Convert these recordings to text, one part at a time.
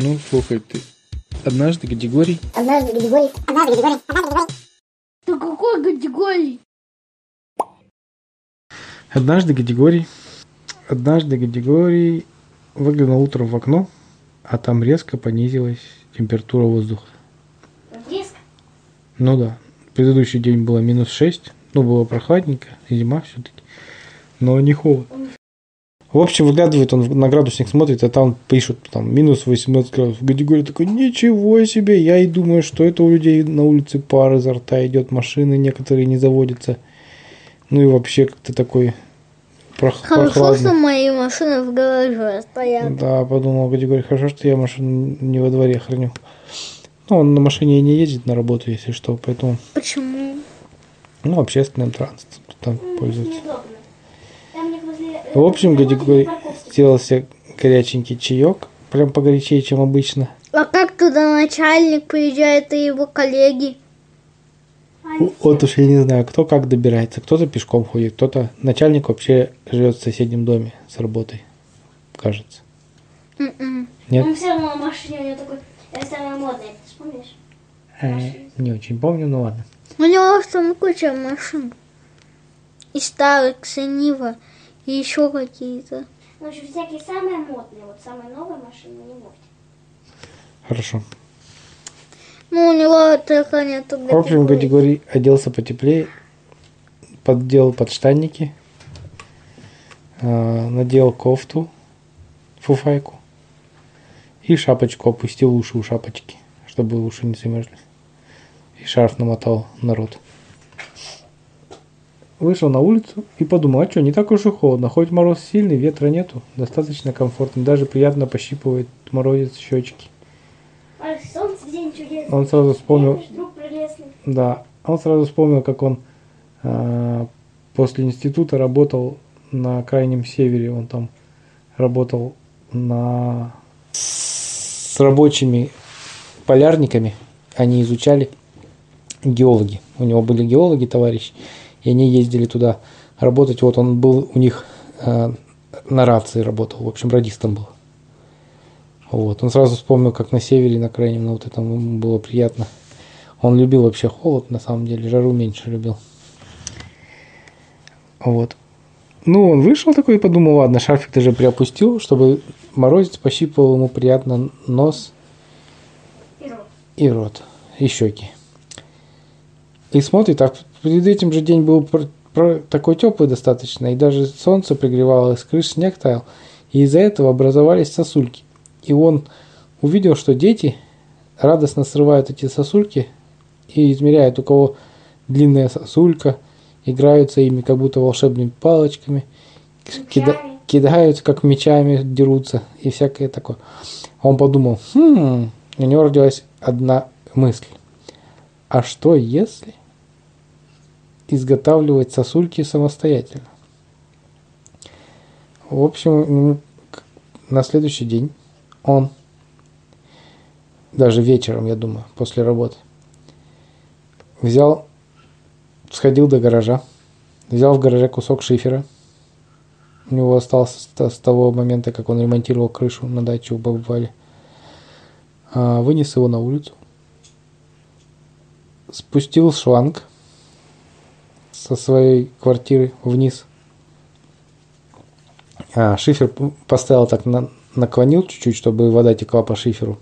Ну, слухай, ты однажды категорий... Однажды категорий. Однажды категорий. Однажды категорий. Ты какой категории? Однажды категорий... Однажды категорий выглянул утром в окно, а там резко понизилась температура воздуха. Резко. Ну да, предыдущий день было минус 6, ну было прохладненько, зима все-таки, но не холод. В общем, выглядывает он на градусник, смотрит, а там пишут там минус 18 градусов. Категория такой, ничего себе, я и думаю, что это у людей на улице пар изо рта идет, машины некоторые не заводятся. Ну и вообще как-то такой прох- Хорошо, что прохладный. мои машины в гараже стоят. Да, подумал категория, хорошо, что я машину не во дворе храню. Ну, он на машине и не ездит на работу, если что, поэтому, Почему? ну, общественным транспортом там пользуется. Неудобно. В общем, возле категория парковки. сделал себе горяченький чаек, прям погорячее, чем обычно. А как туда начальник приезжает и его коллеги? Вот уж я не знаю, кто как добирается. Кто-то пешком ходит, кто-то... Начальник вообще живет в соседнем доме с работой, кажется. М-м. Нет? Он все равно машине у него такой э, самый модный, ты вспомнишь? Э, не очень помню, ну ладно. У него там куча машин. И старых, Ксенива, и еще какие-то. Ну, в общем, всякие самые модные, вот самые новые машины у него. Хорошо. Ну, у него только нету В общем, категорий оделся потеплее, подделал подштанники, а, надел кофту, фуфайку и шапочку опустил уши у шапочки, чтобы уши не замерзли. И шарф намотал на рот. Вышел на улицу и подумал, а что, не так уж и холодно, хоть мороз сильный, ветра нету, достаточно комфортно, даже приятно пощипывает морозец щечки. А солнце день чудесный. Он сразу вспомнил. Да, он сразу вспомнил, как он а, после института работал на крайнем севере. Он там работал на с рабочими полярниками. Они изучали геологи. У него были геологи, товарищи, и они ездили туда работать. Вот он был у них а, на рации работал, в общем, радистом был. Вот. Он сразу вспомнил, как на севере, на крайнем, на вот этом ему было приятно. Он любил вообще холод, на самом деле, жару меньше любил. Вот. Ну, он вышел такой и подумал, ладно, шарфик даже приопустил, чтобы морозец пощипывал ему приятно нос И рот. и рот, и щеки. И смотрит, так перед этим же день был такой теплый достаточно, и даже солнце пригревало, с крыш снег таял, и из-за этого образовались сосульки. И он увидел, что дети радостно срывают эти сосульки и измеряют, у кого длинная сосулька, играются ими, как будто волшебными палочками, кида- кидаются, как мечами дерутся и всякое такое. Он подумал, хм, у него родилась одна мысль. А что если изготавливать сосульки самостоятельно? В общем, к- на следующий день он, даже вечером, я думаю, после работы, взял, сходил до гаража, взял в гараже кусок шифера. У него остался с того момента, как он ремонтировал крышу на даче у бабы Вали. А, Вынес его на улицу, спустил шланг со своей квартиры вниз. А, шифер поставил так, на- наклонил чуть-чуть, чтобы вода текла по шиферу.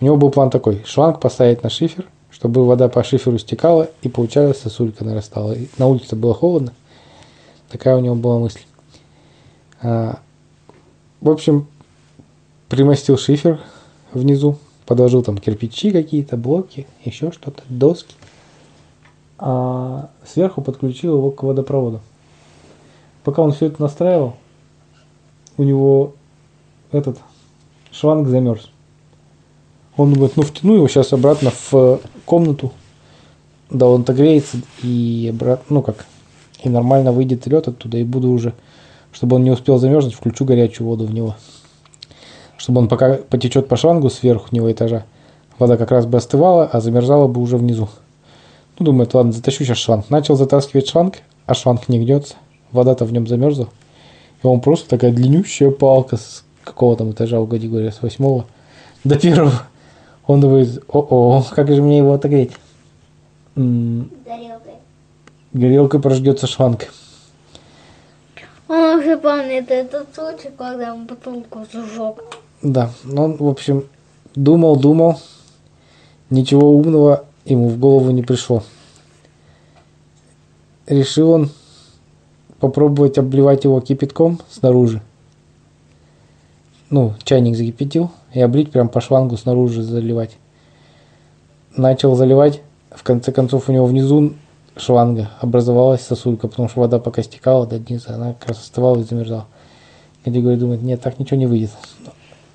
У него был план такой, шланг поставить на шифер, чтобы вода по шиферу стекала и получалась сосулька нарастала. И на улице было холодно. Такая у него была мысль. А, в общем, примостил шифер внизу, подложил там кирпичи какие-то, блоки, еще что-то, доски. А сверху подключил его к водопроводу. Пока он все это настраивал, у него этот шланг замерз. Он думает, ну втяну его сейчас обратно в комнату, да он отогреется и обратно, ну как, и нормально выйдет лед оттуда, и буду уже, чтобы он не успел замерзнуть, включу горячую воду в него. Чтобы он пока потечет по шлангу сверху него этажа, вода как раз бы остывала, а замерзала бы уже внизу. Ну, думает, ладно, затащу сейчас шланг. Начал затаскивать шланг, а шланг не гнется. Вода-то в нем замерзла. И он просто такая длиннющая палка с какого там этажа у категории, с восьмого. до первого. Он думает, о-о, как же мне его отогреть? М, Тарелкой. Горелкой прожгется шланг. Он уже помнит этот случай, когда он бутылку сжег. Да, ну, он, в общем, думал, думал, ничего умного ему в голову не пришло. Решил он попробовать обливать его кипятком снаружи. Ну, чайник закипятил и облить прям по шлангу снаружи заливать. Начал заливать, в конце концов у него внизу шланга образовалась сосулька, потому что вода пока стекала до низа, она как раз остывала и замерзала. Григорий думает, нет, так ничего не выйдет.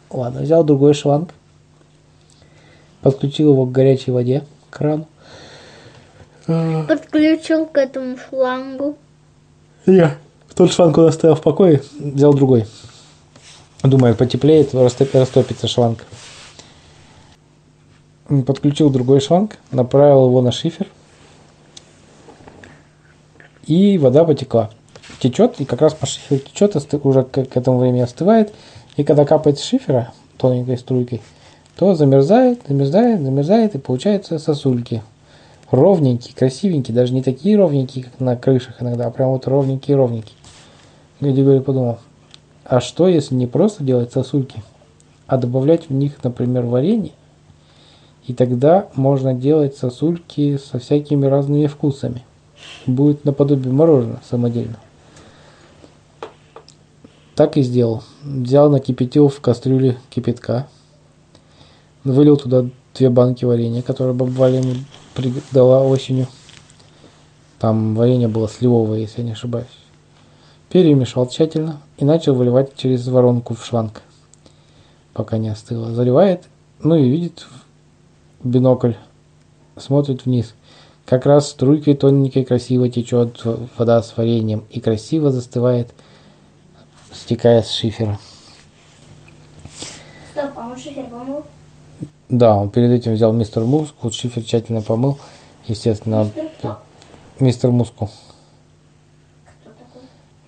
Ладно, взял другой шланг, подключил его к горячей воде, к крану. Подключил к этому шлангу. Я тот шланг он оставил в покое, взял другой. Думает, потеплеет, растоп- растопится шланг. Подключил другой шланг, направил его на шифер. И вода потекла. Течет, и как раз по шиферу течет, уже к этому времени остывает. И когда капает с шифера тоненькой струйкой, то замерзает, замерзает, замерзает, и получаются сосульки. Ровненькие, красивенькие, даже не такие ровненькие, как на крышах иногда, а прям вот ровненькие-ровненькие. Григорий подумал, а что если не просто делать сосульки, а добавлять в них, например, варенье? И тогда можно делать сосульки со всякими разными вкусами. Будет наподобие мороженого самодельно. Так и сделал. Взял, накипятил в кастрюле кипятка. Вылил туда две банки варенья, которые баба Валя ему дала осенью. Там варенье было сливовое, если я не ошибаюсь. Перемешал тщательно и начал выливать через воронку в шланг, пока не остыло. Заливает, ну и видит в бинокль, смотрит вниз. Как раз струйкой тоненькой красиво течет вода с вареньем и красиво застывает, стекая с шифера. Стоп, а он шифер помыл? Да, он перед этим взял мистер Муску, шифер тщательно помыл, естественно, Мистер Муску. Кто такой?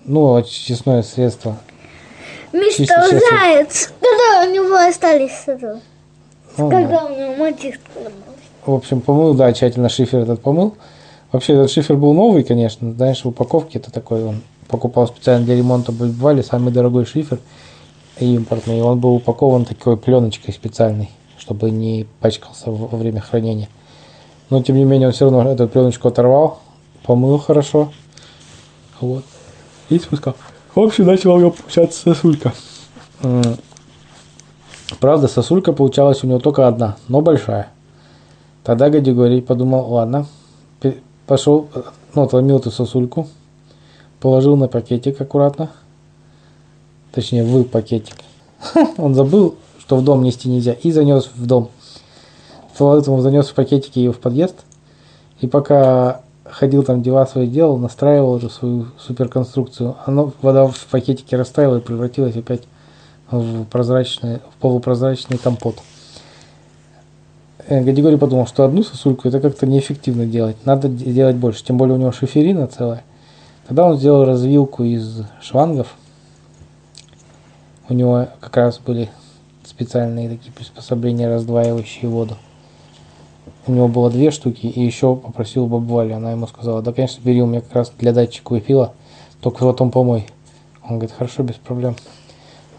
Ну, очистное средство. Мистер сейчас- Заяц, когда у него остались это, Ну, да. когда у него мальчишка был. В общем, помыл, да, тщательно шифер этот помыл. Вообще, этот шифер был новый, конечно. Знаешь, в упаковке это такой, он покупал специально для ремонта Бальбвали, самый дорогой шифер импортный. И он был упакован такой пленочкой специальной, чтобы не пачкался во время хранения. Но, тем не менее, он все равно эту пленочку оторвал, помыл хорошо. Вот. И спускал. В общем, начала у него получаться сосулька. Правда, сосулька получалась у него только одна, но большая. Тогда Гадигорий подумал, ладно, пошел, э, ну, отломил эту сосульку, положил на пакетик аккуратно, точнее, в пакетик. Он забыл, что в дом нести нельзя, и занес в дом. Поэтому занес в пакетике ее в подъезд, и пока ходил там дела свои делал, настраивал уже свою суперконструкцию, оно, вода в пакетике растаяла и превратилась опять в прозрачный, в полупрозрачный компот. Э, Гадигорий подумал, что одну сосульку это как-то неэффективно делать. Надо де- делать больше. Тем более у него шиферина целая. Тогда он сделал развилку из шлангов. У него как раз были специальные такие приспособления, раздваивающие воду. У него было две штуки, и еще попросил бабу Валю. Она ему сказала, да, конечно, бери, у меня как раз для датчика купила, только потом помой. Он говорит, хорошо, без проблем.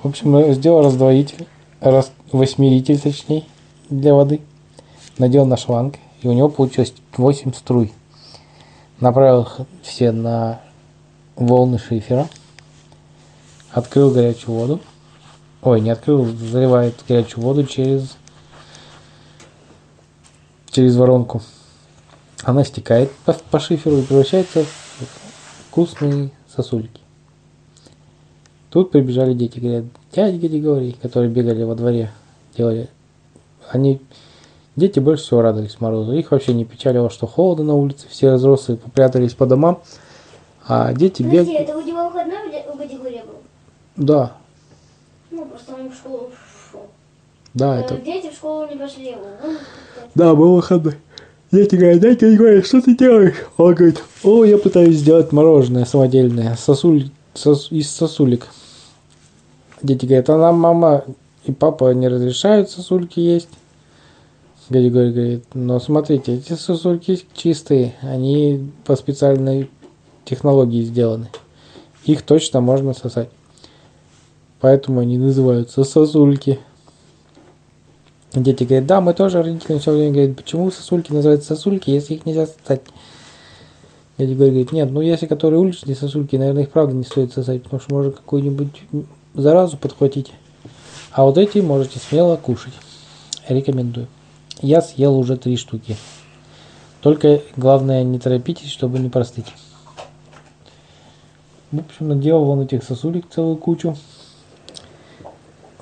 В общем, э, сделал раздвоитель, раз, восьмеритель, точнее, для воды надел на шланг, и у него получилось 8 струй. Направил их все на волны шифера, открыл горячую воду, ой, не открыл, заливает горячую воду через, через воронку. Она стекает по, по шиферу и превращается в вкусные сосульки. Тут прибежали дети, говорят, дядя Григорий, которые бегали во дворе, делали. Они Дети больше всего радовались морозу. Их вообще не печалило, что холодно на улице. Все взрослые попрятались по домам. А дети бегали. это у него выходной у Гадигория был? Да, Ну, просто он в школу шел. да, Э, это... Дети в школу не пошли. Он Да, был выходной. Дети говорят, дядя Григорий, что ты делаешь? Он говорит, о, я пытаюсь сделать мороженое самодельное, сосуль, сос- из сосулек. Дети говорят, а нам мама и папа не разрешают сосульки есть. Григорий говорит, но смотрите, эти сосульки чистые, они по специальной технологии сделаны. Их точно можно сосать. Поэтому они называются сосульки. Дети говорят, да, мы тоже родители все время говорят, почему сосульки называются сосульки, если их нельзя сосать. Дядя Григорий говорит, нет, ну если которые уличные сосульки, наверное, их правда не стоит сосать, потому что можно какую-нибудь заразу подхватить. А вот эти можете смело кушать. Рекомендую. Я съел уже три штуки. Только главное не торопитесь, чтобы не простыть. В общем, наделал он этих сосулек целую кучу.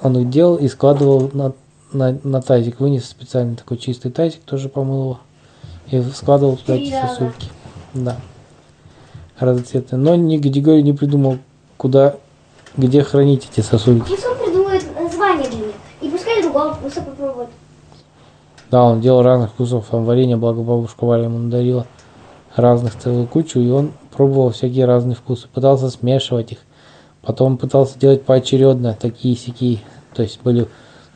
Он их делал и складывал на, на, на тазик. Вынес специально такой чистый тазик, тоже помыл его. И складывал туда эти сосульки. Да. Разноцветные. Но ни Григорий не придумал, куда, где хранить эти сосульки. Пусть он придумает название для них. И пускай другого вкуса попробует. Да, он делал разных вкусов. Там варенье, благо бабушка Валя ему надарила разных целую кучу, и он пробовал всякие разные вкусы. Пытался смешивать их. Потом пытался делать поочередно, такие сякие. То есть были,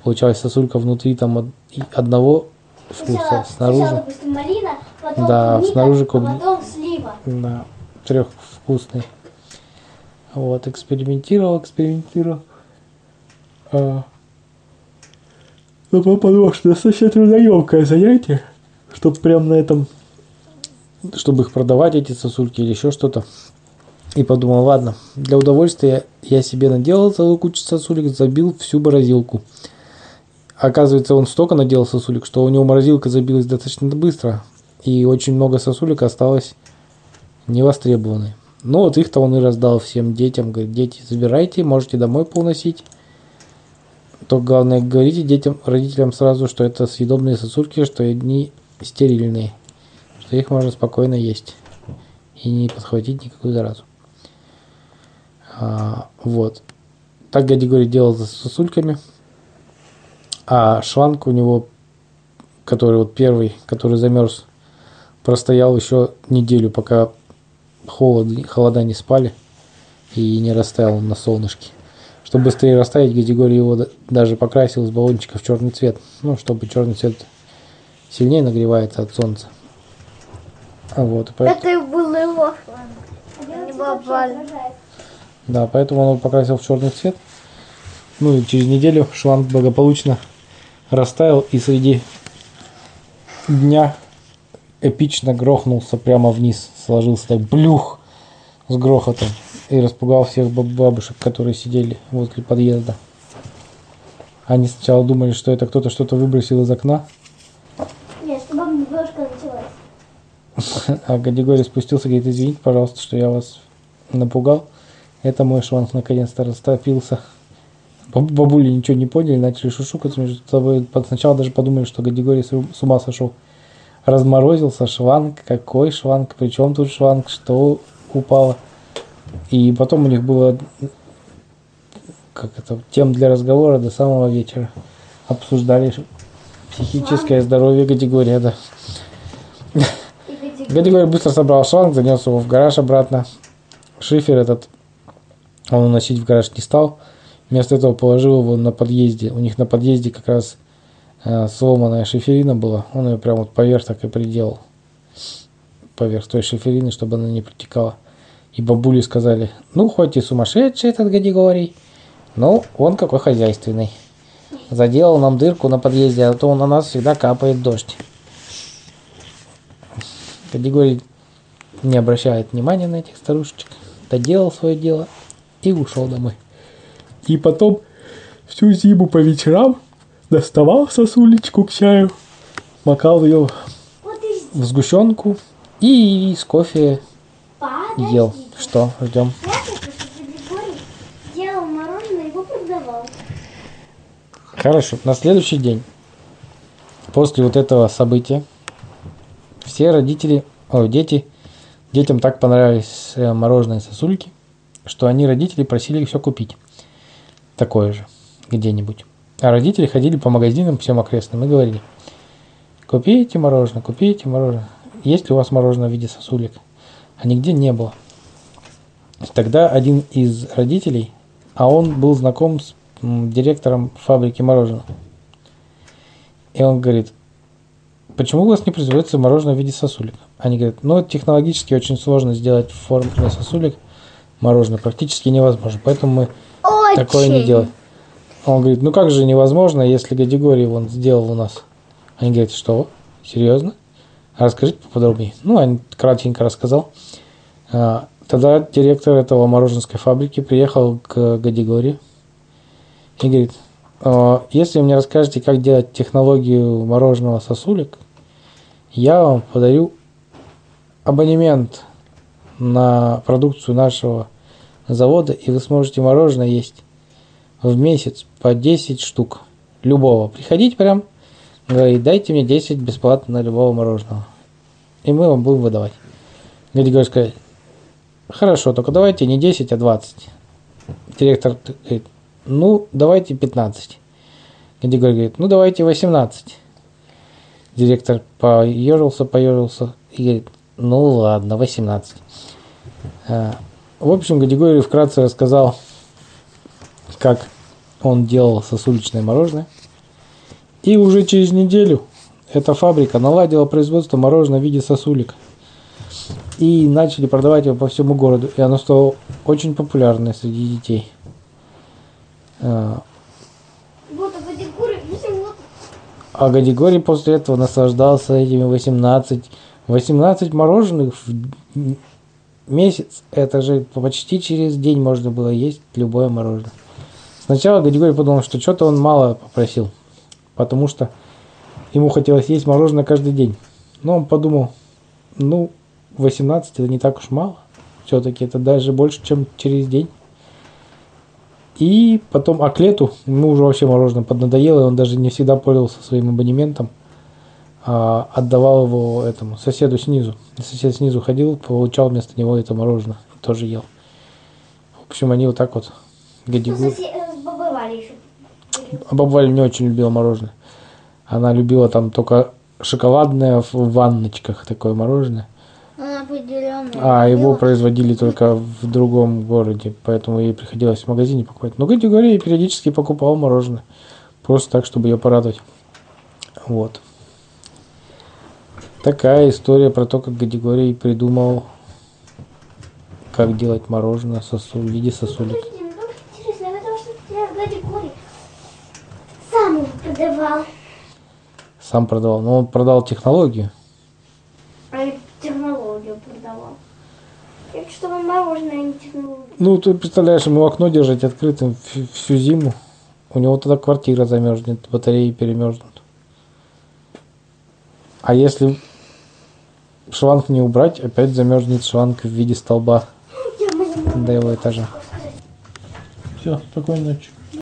получалась сосулька внутри там одного вкуса, Сначала, снаружи. сначала, допустим, малина, потом Да, клубника, снаружи а клубни- потом слива. Да, трехвкусный. Вот, экспериментировал, экспериментировал. А, Но потом подумал, что достаточно трудоемкое занятие, чтобы прям на этом, чтобы их продавать, эти сосульки или еще что-то. И подумал, ладно, для удовольствия я себе наделал целую кучу сосулек, забил всю морозилку. Оказывается, он столько наделал сосулек, что у него морозилка забилась достаточно быстро. И очень много сосулек осталось невостребованные. Ну вот их-то он и раздал всем детям. Говорит, дети, забирайте, можете домой поуносить. Только главное, говорите детям, родителям сразу, что это съедобные сосульки, что они стерильные. Что их можно спокойно есть. И не подхватить никакую заразу. А, вот. Так дядя Григорий делал за сосульками. А шланг у него, который вот первый, который замерз, простоял еще неделю, пока холод, холода не спали и не растаял он на солнышке. Чтобы быстрее растаять, Григорий его да- даже покрасил из баллончика в черный цвет. Ну, чтобы черный цвет сильнее нагревается от солнца. А вот, и поэт- Это был его шланг. Не. Да, поэтому он его покрасил в черный цвет. Ну и через неделю шланг благополучно растаял и среди дня эпично грохнулся прямо вниз. Сложился так блюх с грохотом и распугал всех баб- бабушек, которые сидели возле подъезда. Они сначала думали, что это кто-то что-то выбросил из окна, Нет, чтобы бабушка началась. а Гадигорий спустился и говорит, извините, пожалуйста, что я вас напугал. Это мой шланг наконец-то растопился. Баб- Бабули ничего не поняли, начали шушукаться между собой. Сначала даже подумали, что Гадигорий с ума сошел. Разморозился шланг. Какой шланг? Причем тут шланг? Что упало? И потом у них было как это, тем для разговора до самого вечера. Обсуждали психическое здоровье Гадигория, да. Гадигорий быстро собрал шланг, занес его в гараж обратно. Шифер этот он уносить в гараж не стал. Вместо этого положил его на подъезде. У них на подъезде как раз э, сломанная шиферина была. Он ее прям вот поверх так и приделал. Поверх той шиферины, чтобы она не протекала. И бабули сказали, ну, хоть и сумасшедший этот Гадигорий, но он какой хозяйственный. Заделал нам дырку на подъезде, а то на нас всегда капает дождь. Категорий не обращает внимания на этих старушечек, доделал свое дело и ушел домой. И потом всю зиму по вечерам доставал сосулечку к чаю, макал ее в сгущенку и с кофе подожди. ел. Что, ждем. Хорошо, на следующий день, после вот этого события, все родители, о, дети, детям так понравились э, мороженые сосульки, что они родители просили все купить. Такое же, где-нибудь. А родители ходили по магазинам всем окрестным и говорили, купите мороженое, купите мороженое. Есть ли у вас мороженое в виде сосулек? А нигде не было. Тогда один из родителей, а он был знаком с директором фабрики мороженого. И он говорит, почему у вас не производится мороженое в виде сосулек? Они говорят, ну, это технологически очень сложно сделать в форме для сосулек мороженое, практически невозможно, поэтому мы Очень. такое не делаем. Он говорит, ну как же невозможно, если Гадигорий он сделал у нас. Они говорят, что? Серьезно? А расскажите поподробнее. Ну, он кратенько рассказал. А, Тогда директор этого мороженской фабрики приехал к Гадигорию и говорит, «А, если вы мне расскажете, как делать технологию мороженого сосулек, я вам подарю абонемент на продукцию нашего завода, и вы сможете мороженое есть в месяц по 10 штук. Любого. Приходить прям, говорить, дайте мне 10 бесплатно на любого мороженого. И мы вам будем выдавать. Гадигорий сказать, хорошо, только давайте не 10, а 20. Директор говорит, ну, давайте 15. Гадигорий говорит, ну, давайте 18. Директор поежился, поежился и говорит, ну, ладно, 18. А, В общем, Гадигорий вкратце рассказал, как он делал сосулечное мороженое. И уже через неделю эта фабрика наладила производство мороженого в виде сосулек. И начали продавать его по всему городу. И оно стало очень популярное среди детей. А, Вот, а категории 8 вот. А Гадигорий после этого наслаждался этими 18, 18 мороженых в месяц. Это же почти через день можно было есть любое мороженое. Сначала Гадигорий подумал, что что-то он мало попросил, потому что ему хотелось есть мороженое каждый день. Но он подумал, ну, 18 это не так уж мало. Все-таки это даже больше, чем через день. И потом, а к лету ему уже вообще мороженое поднадоело, и он даже не всегда пользовался своим абонементом, отдавал его этому соседу снизу. Сосед снизу ходил, получал вместо него это мороженое тоже ел. В общем, они вот так вот Ну, гадигу. А баба Валя не очень любила мороженое. Она любила там только шоколадное в ванночках такое мороженое. Определенно. А его производили только в другом городе, поэтому ей приходилось в магазине покупать. Но Гадигорий периодически покупал мороженое. Просто так, чтобы ее порадовать. Вот. Такая история про то, как Гадигорий придумал, как делать мороженое сосу- в виде сосулек. Ну сам продавал. Сам продавал. Но он продал технологию. А я технологию продавал. Я что вам мороженое, а не технологию. Ну, ты представляешь, ему окно держать открытым всю зиму. У него тогда квартира замерзнет, батареи перемерзнут. А если шланг не убрать, опять замерзнет шланг в виде столба до его этажа. Все, спокойной ночи.